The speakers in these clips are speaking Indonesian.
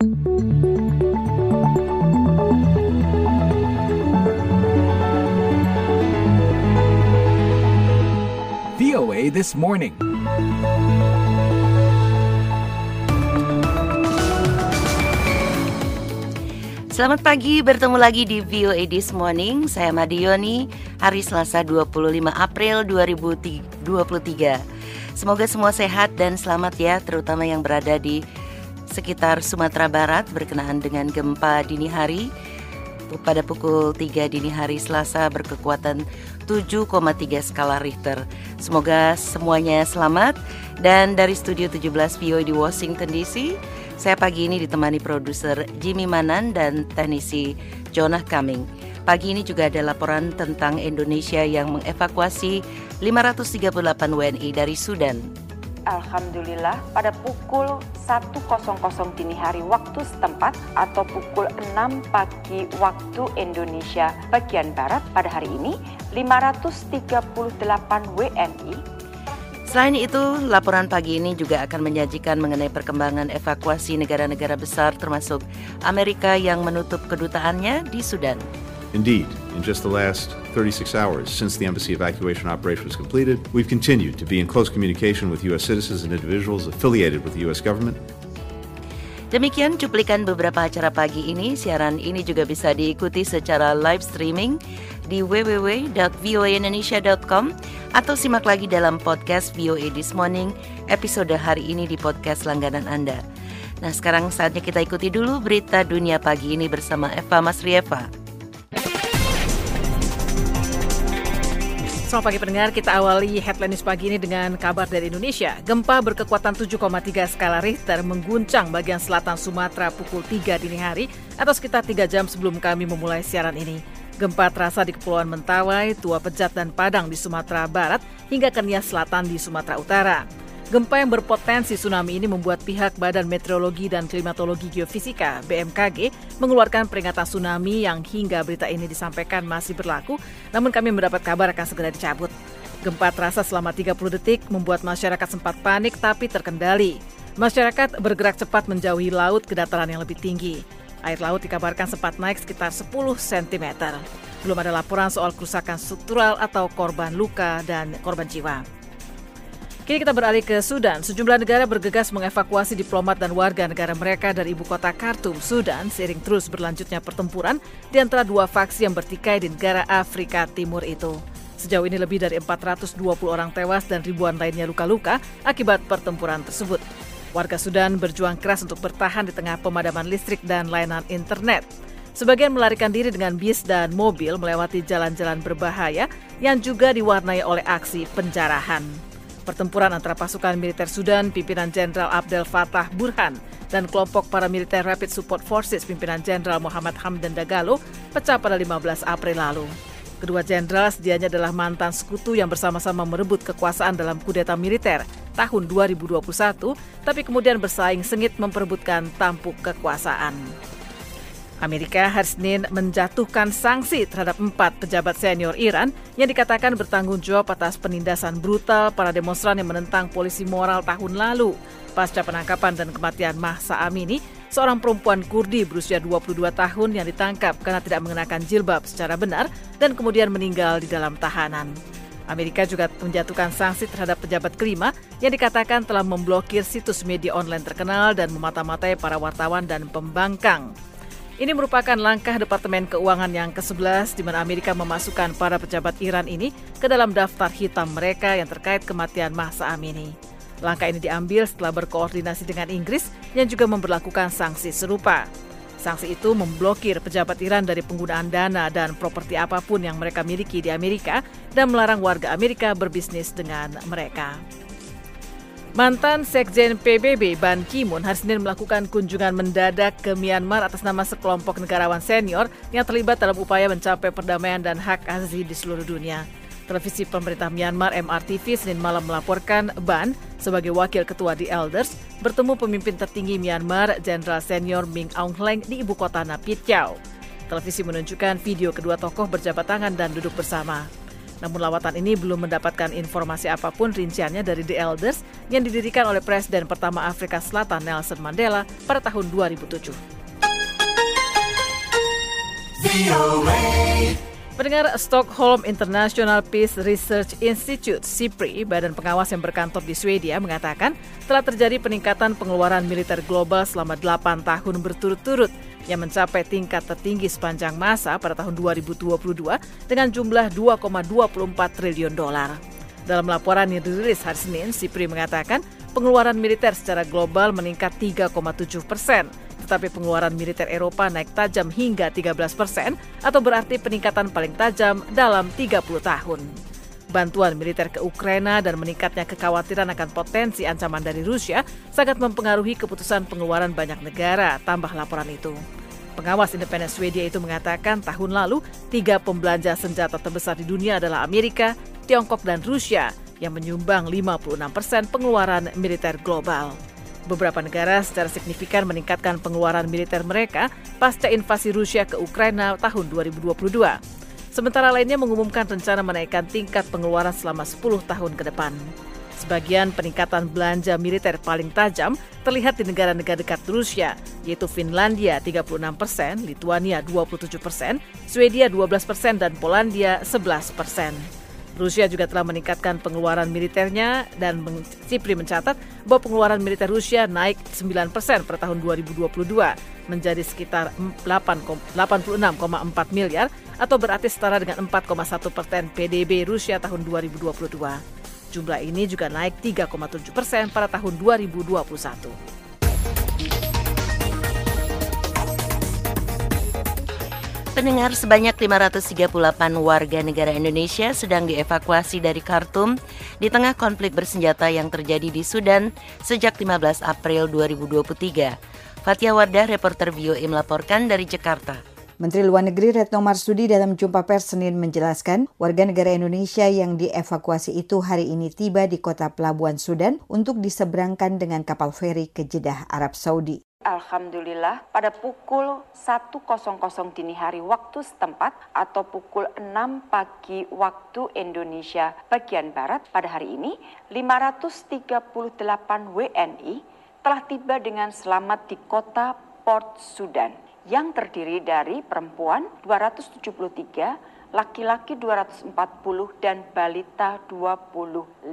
VOA This Morning. Selamat pagi, bertemu lagi di VOA This Morning. Saya Madioni, hari Selasa 25 April 2023. Semoga semua sehat dan selamat ya, terutama yang berada di sekitar Sumatera Barat berkenaan dengan gempa dini hari pada pukul 3 dini hari Selasa berkekuatan 7,3 skala Richter. Semoga semuanya selamat dan dari studio 17 VOA di Washington DC, saya pagi ini ditemani produser Jimmy Manan dan teknisi Jonah Cumming. Pagi ini juga ada laporan tentang Indonesia yang mengevakuasi 538 WNI dari Sudan. Alhamdulillah pada pukul 1.00 dini hari waktu setempat atau pukul 6 pagi waktu Indonesia bagian Barat pada hari ini 538 WNI Selain itu, laporan pagi ini juga akan menyajikan mengenai perkembangan evakuasi negara-negara besar termasuk Amerika yang menutup kedutaannya di Sudan. Indeed, in just the last 36 hours since the embassy evacuation operation was completed, we've continued to be in close communication with U.S. citizens and individuals affiliated with the U.S. government. Demikian cuplikan beberapa acara pagi ini. Siaran ini juga bisa diikuti secara live streaming di www.voaindonesia.com atau simak lagi dalam podcast VOA This Morning episode hari ini di podcast langganan Anda. Nah sekarang saatnya kita ikuti dulu berita dunia pagi ini bersama Eva Masrieva. Selamat pagi pendengar, kita awali headline news pagi ini dengan kabar dari Indonesia. Gempa berkekuatan 7,3 skala Richter mengguncang bagian selatan Sumatera pukul 3 dini hari atau sekitar 3 jam sebelum kami memulai siaran ini. Gempa terasa di Kepulauan Mentawai, Tua Pejat, dan Padang di Sumatera Barat hingga ke Nias Selatan di Sumatera Utara. Gempa yang berpotensi tsunami ini membuat pihak Badan Meteorologi dan Klimatologi Geofisika BMKG mengeluarkan peringatan tsunami yang hingga berita ini disampaikan masih berlaku, namun kami mendapat kabar akan segera dicabut. Gempa terasa selama 30 detik membuat masyarakat sempat panik tapi terkendali. Masyarakat bergerak cepat menjauhi laut ke dataran yang lebih tinggi. Air laut dikabarkan sempat naik sekitar 10 cm. Belum ada laporan soal kerusakan struktural atau korban luka dan korban jiwa. Kini kita beralih ke Sudan. Sejumlah negara bergegas mengevakuasi diplomat dan warga negara mereka dari ibu kota Khartoum, Sudan, seiring terus berlanjutnya pertempuran di antara dua faksi yang bertikai di negara Afrika Timur itu. Sejauh ini lebih dari 420 orang tewas dan ribuan lainnya luka-luka akibat pertempuran tersebut. Warga Sudan berjuang keras untuk bertahan di tengah pemadaman listrik dan layanan internet. Sebagian melarikan diri dengan bis dan mobil melewati jalan-jalan berbahaya yang juga diwarnai oleh aksi penjarahan. Pertempuran antara pasukan militer Sudan pimpinan Jenderal Abdel Fattah Burhan dan kelompok paramiliter Rapid Support Forces pimpinan Jenderal Muhammad Hamdan Dagalo pecah pada 15 April lalu. Kedua jenderal sedianya adalah mantan sekutu yang bersama-sama merebut kekuasaan dalam kudeta militer tahun 2021, tapi kemudian bersaing sengit memperebutkan tampuk kekuasaan. Amerika hari Senin menjatuhkan sanksi terhadap empat pejabat senior Iran yang dikatakan bertanggung jawab atas penindasan brutal para demonstran yang menentang polisi moral tahun lalu pasca penangkapan dan kematian Mahsa Amini, seorang perempuan Kurdi berusia 22 tahun yang ditangkap karena tidak mengenakan jilbab secara benar dan kemudian meninggal di dalam tahanan. Amerika juga menjatuhkan sanksi terhadap pejabat kelima yang dikatakan telah memblokir situs media online terkenal dan memata-matai para wartawan dan pembangkang. Ini merupakan langkah Departemen Keuangan yang ke-11 di mana Amerika memasukkan para pejabat Iran ini ke dalam daftar hitam mereka yang terkait kematian Mahsa Amini. Langkah ini diambil setelah berkoordinasi dengan Inggris yang juga memperlakukan sanksi serupa. Sanksi itu memblokir pejabat Iran dari penggunaan dana dan properti apa pun yang mereka miliki di Amerika dan melarang warga Amerika berbisnis dengan mereka. Mantan Sekjen PBB Ban Ki-moon hari Senin melakukan kunjungan mendadak ke Myanmar atas nama sekelompok negarawan senior yang terlibat dalam upaya mencapai perdamaian dan hak asasi di seluruh dunia. Televisi pemerintah Myanmar MRTV Senin malam melaporkan Ban sebagai wakil ketua di Elders bertemu pemimpin tertinggi Myanmar Jenderal Senior Min Aung Hlaing di ibu kota Naypyidaw. Televisi menunjukkan video kedua tokoh berjabat tangan dan duduk bersama. Namun lawatan ini belum mendapatkan informasi apa pun rinciannya dari The Elders yang didirikan oleh Presiden pertama Afrika Selatan Nelson Mandela pada tahun 2007. Pendengar Stockholm International Peace Research Institute (SIPRI), badan pengawas yang berkantor di Swedia, mengatakan telah terjadi peningkatan pengeluaran militer global selama 8 tahun berturut-turut yang mencapai tingkat tertinggi sepanjang masa pada tahun 2022 dengan jumlah 2,24 triliun dolar. Dalam laporan yang dirilis hari Senin, SIPRI mengatakan pengeluaran militer secara global meningkat 3,7 persen tetapi pengeluaran militer Eropa naik tajam hingga 13 persen atau berarti peningkatan paling tajam dalam 30 tahun. Bantuan militer ke Ukraina dan meningkatnya kekhawatiran akan potensi ancaman dari Rusia sangat mempengaruhi keputusan pengeluaran banyak negara, tambah laporan itu. Pengawas independen Swedia itu mengatakan tahun lalu tiga pembelanja senjata terbesar di dunia adalah Amerika, Tiongkok, dan Rusia yang menyumbang 56 persen pengeluaran militer global. Beberapa negara secara signifikan meningkatkan pengeluaran militer mereka pasca invasi Rusia ke Ukraina tahun 2022. Sementara lainnya mengumumkan rencana menaikkan tingkat pengeluaran selama 10 tahun ke depan. Sebagian peningkatan belanja militer paling tajam terlihat di negara-negara dekat Rusia, yaitu Finlandia 36 persen, Lituania 27 persen, Swedia 12 persen, dan Polandia 11 persen. Rusia juga telah meningkatkan pengeluaran militernya dan Cipri mencatat bahwa pengeluaran militer Rusia naik 9 persen per tahun 2022 menjadi sekitar 86,4 miliar atau berarti setara dengan 4,1 persen PDB Rusia tahun 2022. Jumlah ini juga naik 3,7 persen pada tahun 2021. Pendengar sebanyak 538 warga negara Indonesia sedang dievakuasi dari Khartoum di tengah konflik bersenjata yang terjadi di Sudan sejak 15 April 2023. Fatia Wardah, reporter VOA melaporkan dari Jakarta. Menteri Luar Negeri Retno Marsudi dalam jumpa pers Senin menjelaskan warga negara Indonesia yang dievakuasi itu hari ini tiba di kota pelabuhan Sudan untuk diseberangkan dengan kapal feri ke Jeddah, Arab Saudi. Alhamdulillah pada pukul 1.00 dini hari waktu setempat atau pukul 6 pagi waktu Indonesia bagian Barat pada hari ini 538 WNI telah tiba dengan selamat di kota Port Sudan yang terdiri dari perempuan 273, laki-laki 240 dan balita 25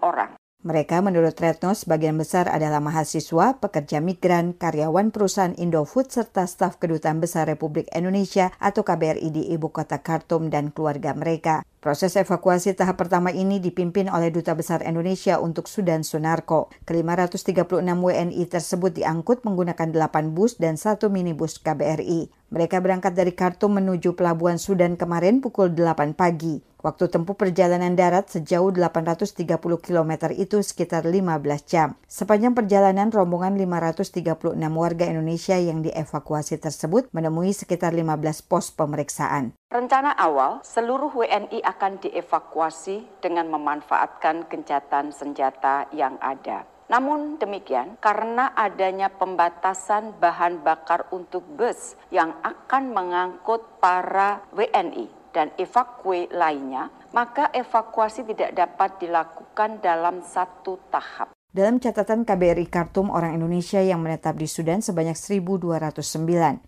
orang. Mereka menurut Retno sebagian besar adalah mahasiswa, pekerja migran, karyawan perusahaan Indofood, serta staf Kedutaan Besar Republik Indonesia atau KBRI di ibu kota Khartoum dan keluarga mereka. Proses evakuasi tahap pertama ini dipimpin oleh Duta Besar Indonesia untuk Sudan Sunarko. Ke-536 WNI tersebut diangkut menggunakan 8 bus dan satu minibus KBRI. Mereka berangkat dari Khartoum menuju pelabuhan Sudan kemarin pukul 8 pagi. Waktu tempuh perjalanan darat sejauh 830 km itu sekitar 15 jam. Sepanjang perjalanan, rombongan 536 warga Indonesia yang dievakuasi tersebut menemui sekitar 15 pos pemeriksaan. Rencana awal, seluruh WNI akan dievakuasi dengan memanfaatkan gencatan senjata yang ada. Namun demikian, karena adanya pembatasan bahan bakar untuk bus yang akan mengangkut para WNI dan evakue lainnya, maka evakuasi tidak dapat dilakukan dalam satu tahap. Dalam catatan KBRI Khartoum, orang Indonesia yang menetap di Sudan sebanyak 1.209.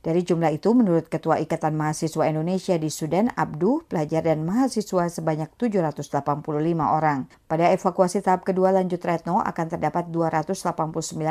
Dari jumlah itu, menurut Ketua Ikatan Mahasiswa Indonesia di Sudan, Abdu, pelajar dan mahasiswa sebanyak 785 orang. Pada evakuasi tahap kedua lanjut Retno akan terdapat 289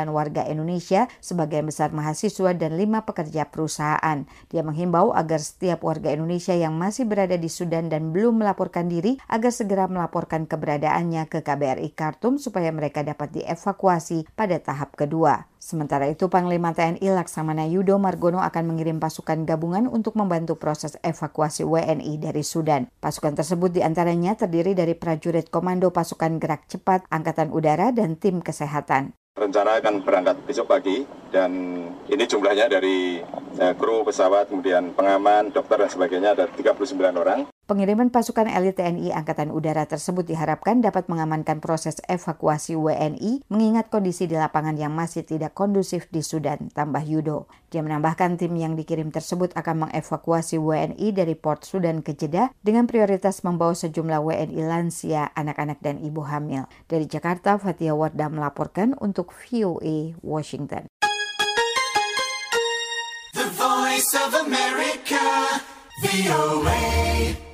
warga Indonesia, sebagian besar mahasiswa dan lima pekerja perusahaan. Dia menghimbau agar setiap warga Indonesia yang masih berada di Sudan dan belum melaporkan diri agar segera melaporkan keberadaannya ke KBRI Khartoum supaya mereka dapat di dievakuasi pada tahap kedua. Sementara itu, Panglima TNI Laksamana Yudo Margono akan mengirim pasukan gabungan untuk membantu proses evakuasi WNI dari Sudan. Pasukan tersebut di antaranya terdiri dari prajurit Komando Pasukan Gerak Cepat, Angkatan Udara, dan tim kesehatan rencana akan berangkat besok pagi dan ini jumlahnya dari eh, kru pesawat, kemudian pengaman, dokter dan sebagainya ada 39 orang. Pengiriman pasukan elit TNI Angkatan Udara tersebut diharapkan dapat mengamankan proses evakuasi WNI mengingat kondisi di lapangan yang masih tidak kondusif di Sudan, tambah Yudo. Dia menambahkan tim yang dikirim tersebut akan mengevakuasi WNI dari Port Sudan ke Jeddah dengan prioritas membawa sejumlah WNI lansia, anak-anak, dan ibu hamil. Dari Jakarta, Fatia Wardah melaporkan untuk VOA Washington. The Voice of America, VOA.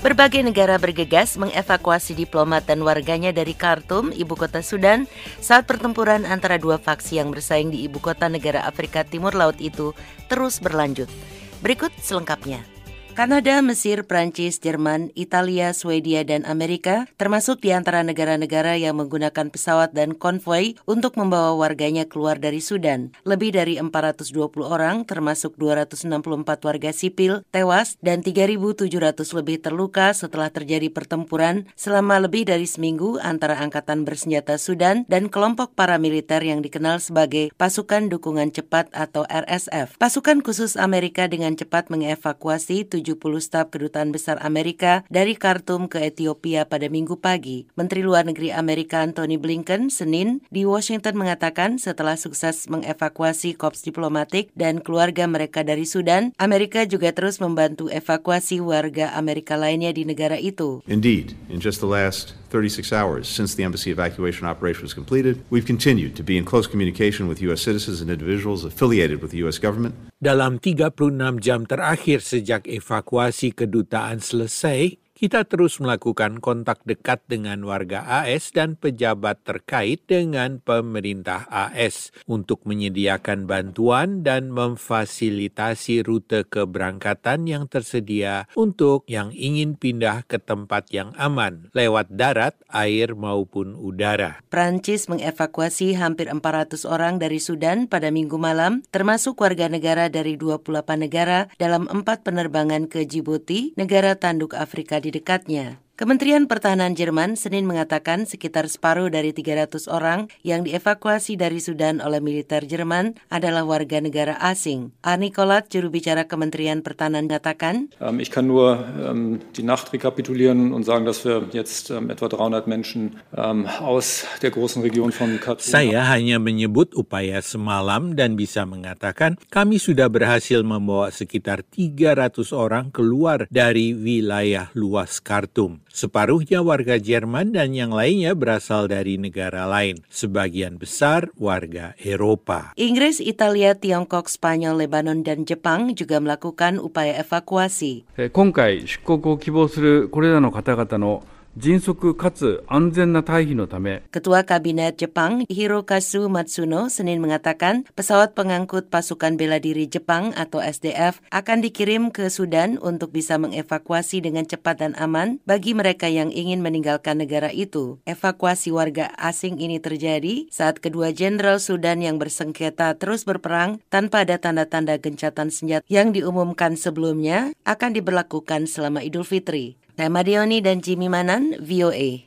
Berbagai negara bergegas mengevakuasi diplomat dan warganya dari Khartoum, ibu kota Sudan, saat pertempuran antara dua faksi yang bersaing di ibu kota negara Afrika Timur Laut itu terus berlanjut. Berikut selengkapnya. Kanada, Mesir, Prancis, Jerman, Italia, Swedia, dan Amerika termasuk di antara negara-negara yang menggunakan pesawat dan konvoi untuk membawa warganya keluar dari Sudan. Lebih dari 420 orang, termasuk 264 warga sipil, tewas dan 3.700 lebih terluka setelah terjadi pertempuran selama lebih dari seminggu antara Angkatan Bersenjata Sudan dan kelompok paramiliter yang dikenal sebagai Pasukan Dukungan Cepat atau RSF. Pasukan khusus Amerika dengan cepat mengevakuasi 7 70 staf kedutaan besar Amerika dari Khartoum ke Ethiopia pada minggu pagi. Menteri Luar Negeri Amerika Antony Blinken Senin di Washington mengatakan setelah sukses mengevakuasi korps diplomatik dan keluarga mereka dari Sudan, Amerika juga terus membantu evakuasi warga Amerika lainnya di negara itu. Indeed, in just the last 36 hours since the embassy evacuation operation was completed, we've continued to be in close communication with U.S. citizens and individuals affiliated with the U.S. government. Dalam 36 jam terakhir sejak evakuasi kedutaan selesai, kita terus melakukan kontak dekat dengan warga AS dan pejabat terkait dengan pemerintah AS untuk menyediakan bantuan dan memfasilitasi rute keberangkatan yang tersedia untuk yang ingin pindah ke tempat yang aman lewat darat, air maupun udara. Prancis mengevakuasi hampir 400 orang dari Sudan pada minggu malam, termasuk warga negara dari 28 negara dalam empat penerbangan ke Djibouti, negara tanduk Afrika di dekatnya. Kementerian Pertahanan Jerman Senin mengatakan sekitar separuh dari 300 orang yang dievakuasi dari Sudan oleh militer Jerman adalah warga negara asing. Arni Kolat, juru bicara Kementerian Pertahanan, mengatakan, ähm, Ich kann nur um, die Nacht rekapitulieren und sagen, dass wir jetzt um, etwa 300 Menschen um, aus der großen Region von Khartoum... Saya hanya menyebut upaya semalam dan bisa mengatakan kami sudah berhasil membawa sekitar 300 orang keluar dari wilayah luas Khartoum. Separuhnya warga Jerman dan yang lainnya berasal dari negara lain. Sebagian besar warga Eropa. Inggris, Italia, Tiongkok, Spanyol, Lebanon, dan Jepang juga melakukan upaya evakuasi. 今回出国を希望するこれらの方々の 迅速かつ安全な退避のため Ketua Kabinet Jepang Hirokazu Matsuno Senin mengatakan pesawat pengangkut pasukan bela diri Jepang atau SDF akan dikirim ke Sudan untuk bisa mengevakuasi dengan cepat dan aman bagi mereka yang ingin meninggalkan negara itu. Evakuasi warga asing ini terjadi saat kedua jenderal Sudan yang bersengketa terus berperang tanpa ada tanda-tanda gencatan senjata yang diumumkan sebelumnya akan diberlakukan selama Idul Fitri. Saya Madioni dan Jimmy Manan, VOA.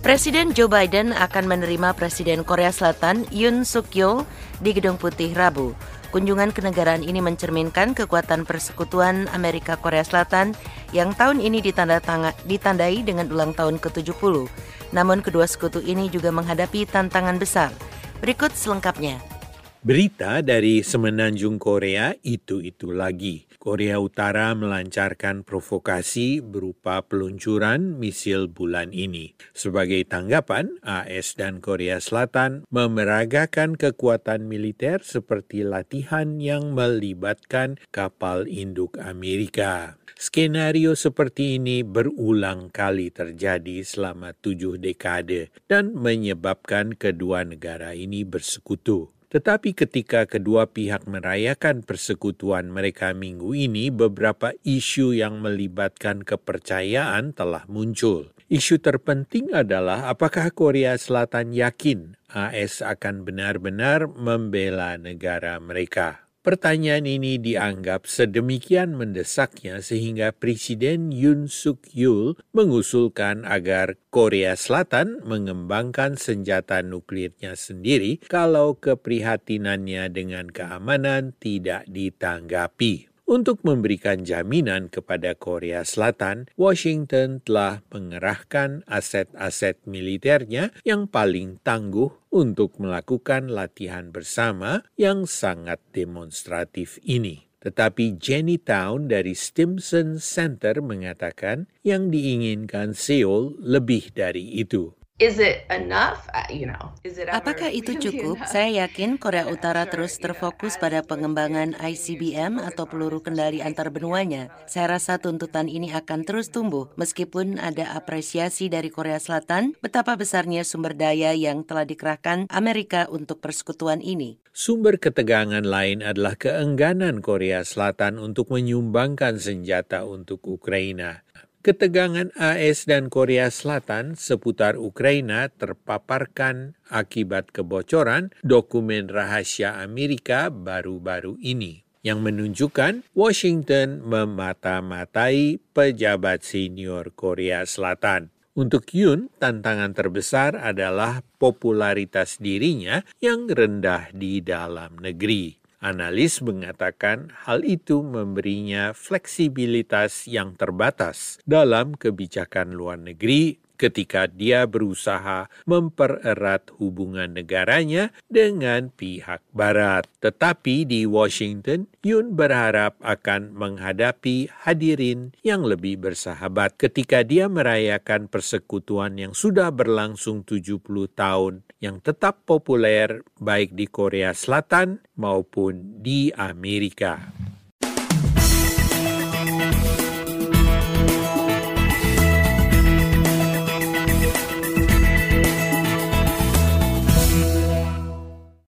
Presiden Joe Biden akan menerima Presiden Korea Selatan Yoon Suk Yeol di Gedung Putih Rabu. Kunjungan kenegaraan ini mencerminkan kekuatan persekutuan Amerika Korea Selatan yang tahun ini ditandai dengan ulang tahun ke-70. Namun kedua sekutu ini juga menghadapi tantangan besar – Berikut selengkapnya. Berita dari Semenanjung Korea itu-itu lagi. Korea Utara melancarkan provokasi berupa peluncuran misil bulan ini. Sebagai tanggapan, AS dan Korea Selatan memeragakan kekuatan militer seperti latihan yang melibatkan kapal induk Amerika. Skenario seperti ini berulang kali terjadi selama tujuh dekade dan menyebabkan kedua negara ini bersekutu. Tetapi ketika kedua pihak merayakan persekutuan mereka minggu ini, beberapa isu yang melibatkan kepercayaan telah muncul. Isu terpenting adalah apakah Korea Selatan yakin AS akan benar-benar membela negara mereka. Pertanyaan ini dianggap sedemikian mendesaknya sehingga Presiden Yoon Suk Yeol mengusulkan agar Korea Selatan mengembangkan senjata nuklirnya sendiri kalau keprihatinannya dengan keamanan tidak ditanggapi. Untuk memberikan jaminan kepada Korea Selatan, Washington telah mengerahkan aset-aset militernya yang paling tangguh untuk melakukan latihan bersama yang sangat demonstratif ini. Tetapi Jenny Town dari Stimson Center mengatakan yang diinginkan Seoul lebih dari itu. Apakah itu cukup? Saya yakin Korea Utara terus terfokus pada pengembangan ICBM atau peluru kendali antar benuanya. Saya rasa tuntutan ini akan terus tumbuh meskipun ada apresiasi dari Korea Selatan betapa besarnya sumber daya yang telah dikerahkan Amerika untuk persekutuan ini. Sumber ketegangan lain adalah keengganan Korea Selatan untuk menyumbangkan senjata untuk Ukraina. Ketegangan AS dan Korea Selatan seputar Ukraina terpaparkan akibat kebocoran dokumen rahasia Amerika baru-baru ini yang menunjukkan Washington memata-matai pejabat senior Korea Selatan. Untuk Yun, tantangan terbesar adalah popularitas dirinya yang rendah di dalam negeri. Analis mengatakan hal itu memberinya fleksibilitas yang terbatas dalam kebijakan luar negeri ketika dia berusaha mempererat hubungan negaranya dengan pihak Barat. Tetapi di Washington, Yun berharap akan menghadapi hadirin yang lebih bersahabat ketika dia merayakan persekutuan yang sudah berlangsung 70 tahun yang tetap populer baik di Korea Selatan maupun di Amerika.